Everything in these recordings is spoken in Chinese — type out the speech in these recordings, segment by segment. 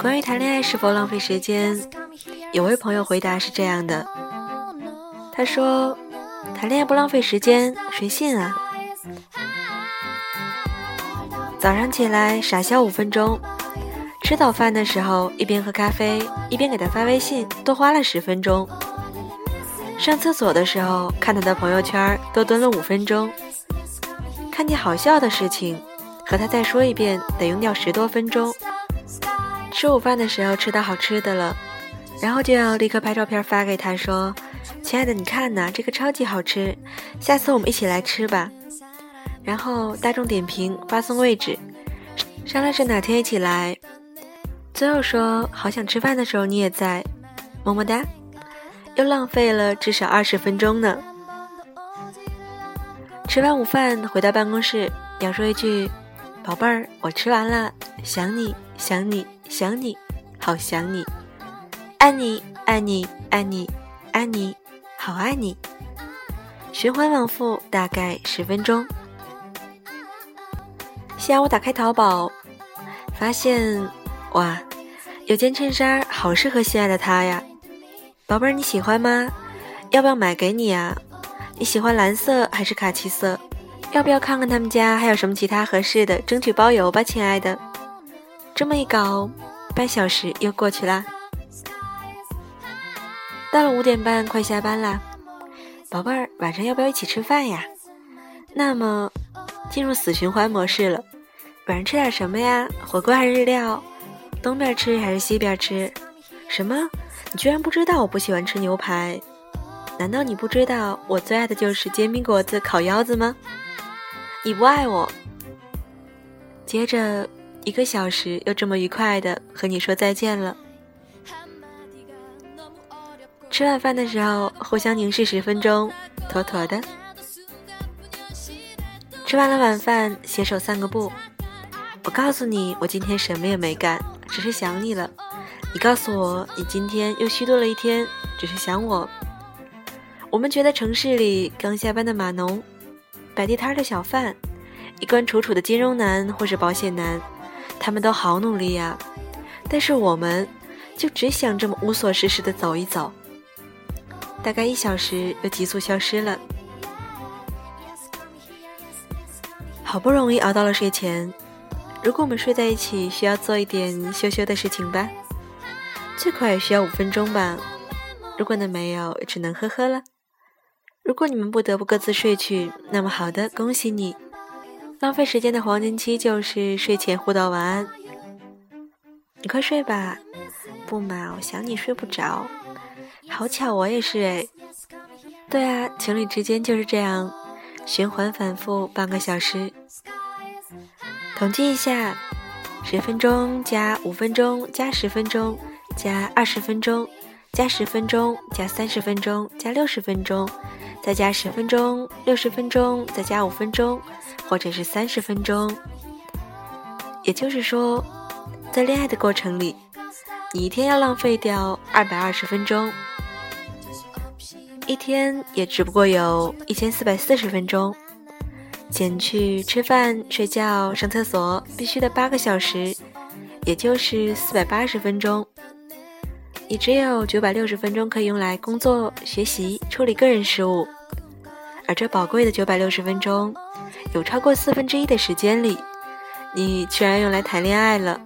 关于谈恋爱是否浪费时间，有位朋友回答是这样的：他说，谈恋爱不浪费时间，谁信啊？早上起来傻笑五分钟，吃早饭的时候一边喝咖啡一边给他发微信，多花了十分钟。上厕所的时候看他的朋友圈，多蹲了五分钟。看见好笑的事情，和他再说一遍得用掉十多分钟。吃午饭的时候吃到好吃的了，然后就要立刻拍照片发给他说：“亲爱的，你看呐，这个超级好吃，下次我们一起来吃吧。”然后大众点评发送位置，商量着哪天一起来。最后说好想吃饭的时候你也在，么么哒，又浪费了至少二十分钟呢。吃完午饭回到办公室，要说一句：“宝贝儿，我吃完了，想你，想你。”想你，好想你，爱你，爱你，爱你，爱你，好爱你。循环往复大概十分钟。下午打开淘宝，发现哇，有件衬衫好适合心爱的他呀。宝贝儿你喜欢吗？要不要买给你啊？你喜欢蓝色还是卡其色？要不要看看他们家还有什么其他合适的？争取包邮吧，亲爱的。这么一搞，半小时又过去了。到了五点半，快下班了，宝贝儿，晚上要不要一起吃饭呀？那么，进入死循环模式了。晚上吃点什么呀？火锅还是日料？东边吃还是西边吃？什么？你居然不知道我不喜欢吃牛排？难道你不知道我最爱的就是煎饼果子、烤腰子吗？你不爱我。接着。一个小时又这么愉快的和你说再见了。吃晚饭的时候互相凝视十分钟，妥妥的。吃完了晚饭，携手散个步。我告诉你，我今天什么也没干，只是想你了。你告诉我，你今天又虚度了一天，只是想我。我们觉得城市里刚下班的码农，摆地摊的小贩，衣冠楚楚的金融男或是保险男。他们都好努力呀，但是我们就只想这么无所事事的走一走。大概一小时又急速消失了。好不容易熬到了睡前，如果我们睡在一起，需要做一点羞羞的事情吧？最快也需要五分钟吧？如果呢没有，只能呵呵了。如果你们不得不各自睡去，那么好的，恭喜你。浪费时间的黄金期就是睡前互道晚安。你快睡吧，不嘛，我想你睡不着。好巧，我也是哎。对啊，情侣之间就是这样，循环反复半个小时。统计一下，十分钟加五分钟加十分钟加二十分钟加十分钟加三十分钟加六十分钟，再加十分钟六十分钟再加五分钟。或者是三十分钟，也就是说，在恋爱的过程里，你一天要浪费掉二百二十分钟，一天也只不过有一千四百四十分钟，减去吃饭、睡觉、上厕所必须的八个小时，也就是四百八十分钟，你只有九百六十分钟可以用来工作、学习、处理个人事务。而这宝贵的九百六十分钟，有超过四分之一的时间里，你居然用来谈恋爱了。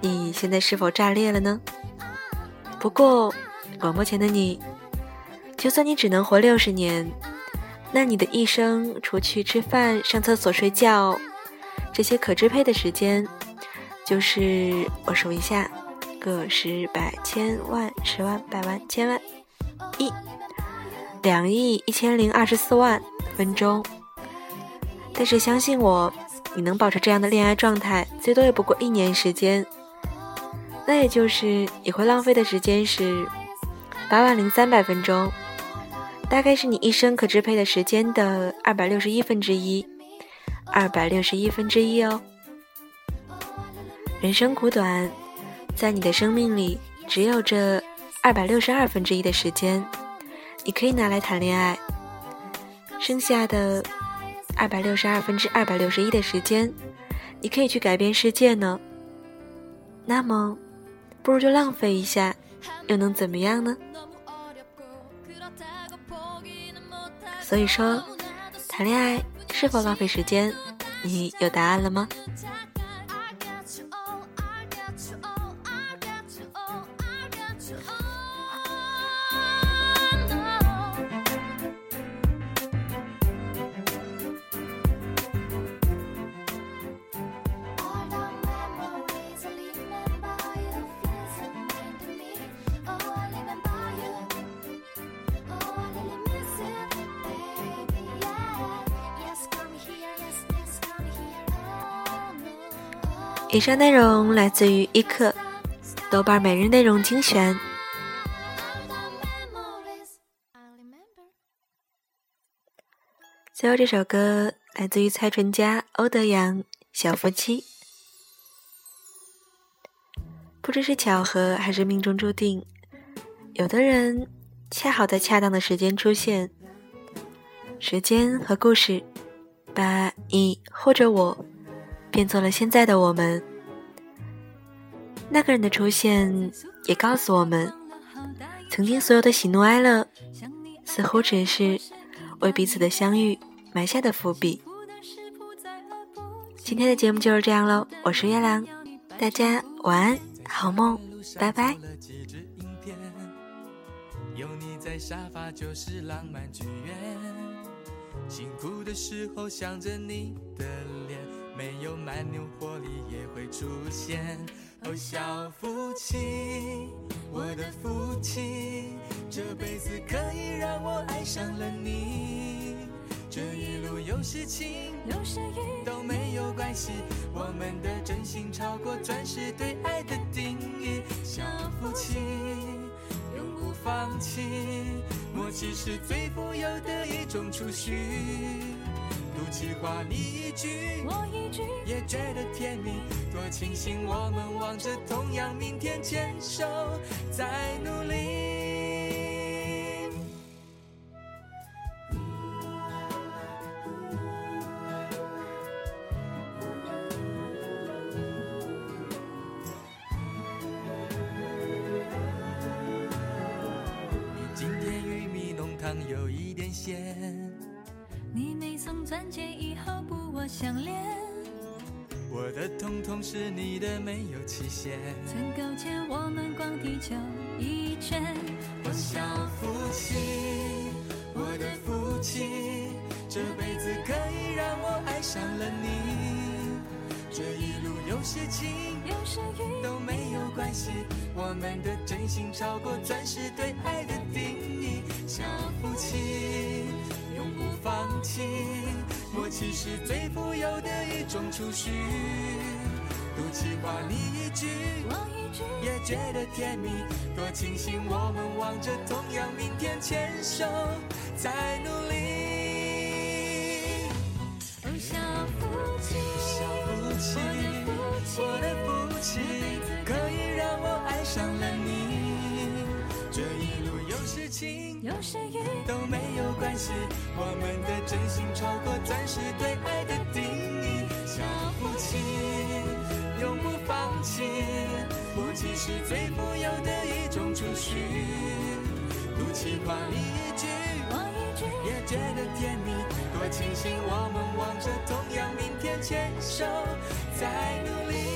你现在是否炸裂了呢？不过，广播前的你，就算你只能活六十年，那你的一生除去吃饭、上厕所、睡觉这些可支配的时间，就是我数一下：个、十、百、千万、十万、百万、千万、亿。两亿一千零二十四万分钟，但是相信我，你能保持这样的恋爱状态，最多也不过一年时间。那也就是你会浪费的时间是八万零三百分钟，大概是你一生可支配的时间的二百六十一分之一，二百六十一分之一哦。人生苦短，在你的生命里，只有这二百六十二分之一的时间，你可以拿来谈恋爱，剩下的二百六十二分之二百六十一的时间，你可以去改变世界呢。那么，不如就浪费一下，又能怎么样呢？所以说，谈恋爱是否浪费时间？你有答案了吗？以上内容来自于一课豆瓣每日内容精选。最后这首歌来自于蔡淳佳、欧德阳《小夫妻》。不知是巧合还是命中注定，有的人恰好在恰当的时间出现，时间和故事把你或者我。变做了现在的我们。那个人的出现，也告诉我们，曾经所有的喜怒哀乐，似乎只是为彼此的相遇埋下的伏笔。今天的节目就是这样喽，我是月亮，大家晚安，好梦，拜拜。有你在沙发就是浪漫剧院，辛苦的时候想着你的脸。没有蛮牛活力也会出现。哦，小夫妻，我的夫妻，这辈子可以让我爱上了你。这一路有时晴，有时雨都没有关系。我们的真心超过钻石对爱的定义。小夫妻，永不放弃，默契是最富有的一种储蓄。你一句，我一句，也觉得甜蜜。多庆幸我们望着同样明天，牵手在努力。今天玉米浓汤有一点咸。从钻戒，以后不我相恋。我的痛痛是你的，没有期限。曾勾肩，我们逛地球一圈。我小夫妻，我的夫妻，这辈子可以让我爱上了你。这一路有时晴，有时雨都没有关系。我们的真心超过钻石对爱的默契是最富有的一种储蓄。赌气话你一句，我一句，也觉得甜蜜。多庆幸我们望着同样明天，牵手在努力。小夫妻，小夫妻，我的夫有时晴，有时雨，都没有关系。我们的真心超过钻石对爱的定义。小夫妻，永不放弃。夫妻是最富有的一种储蓄。赌气话你一句，我一句，也觉得甜蜜。多庆幸我们望着同样明天，牵手在努力。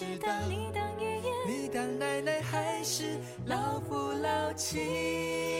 一直到你当爷爷，你当奶奶，还是老夫老妻。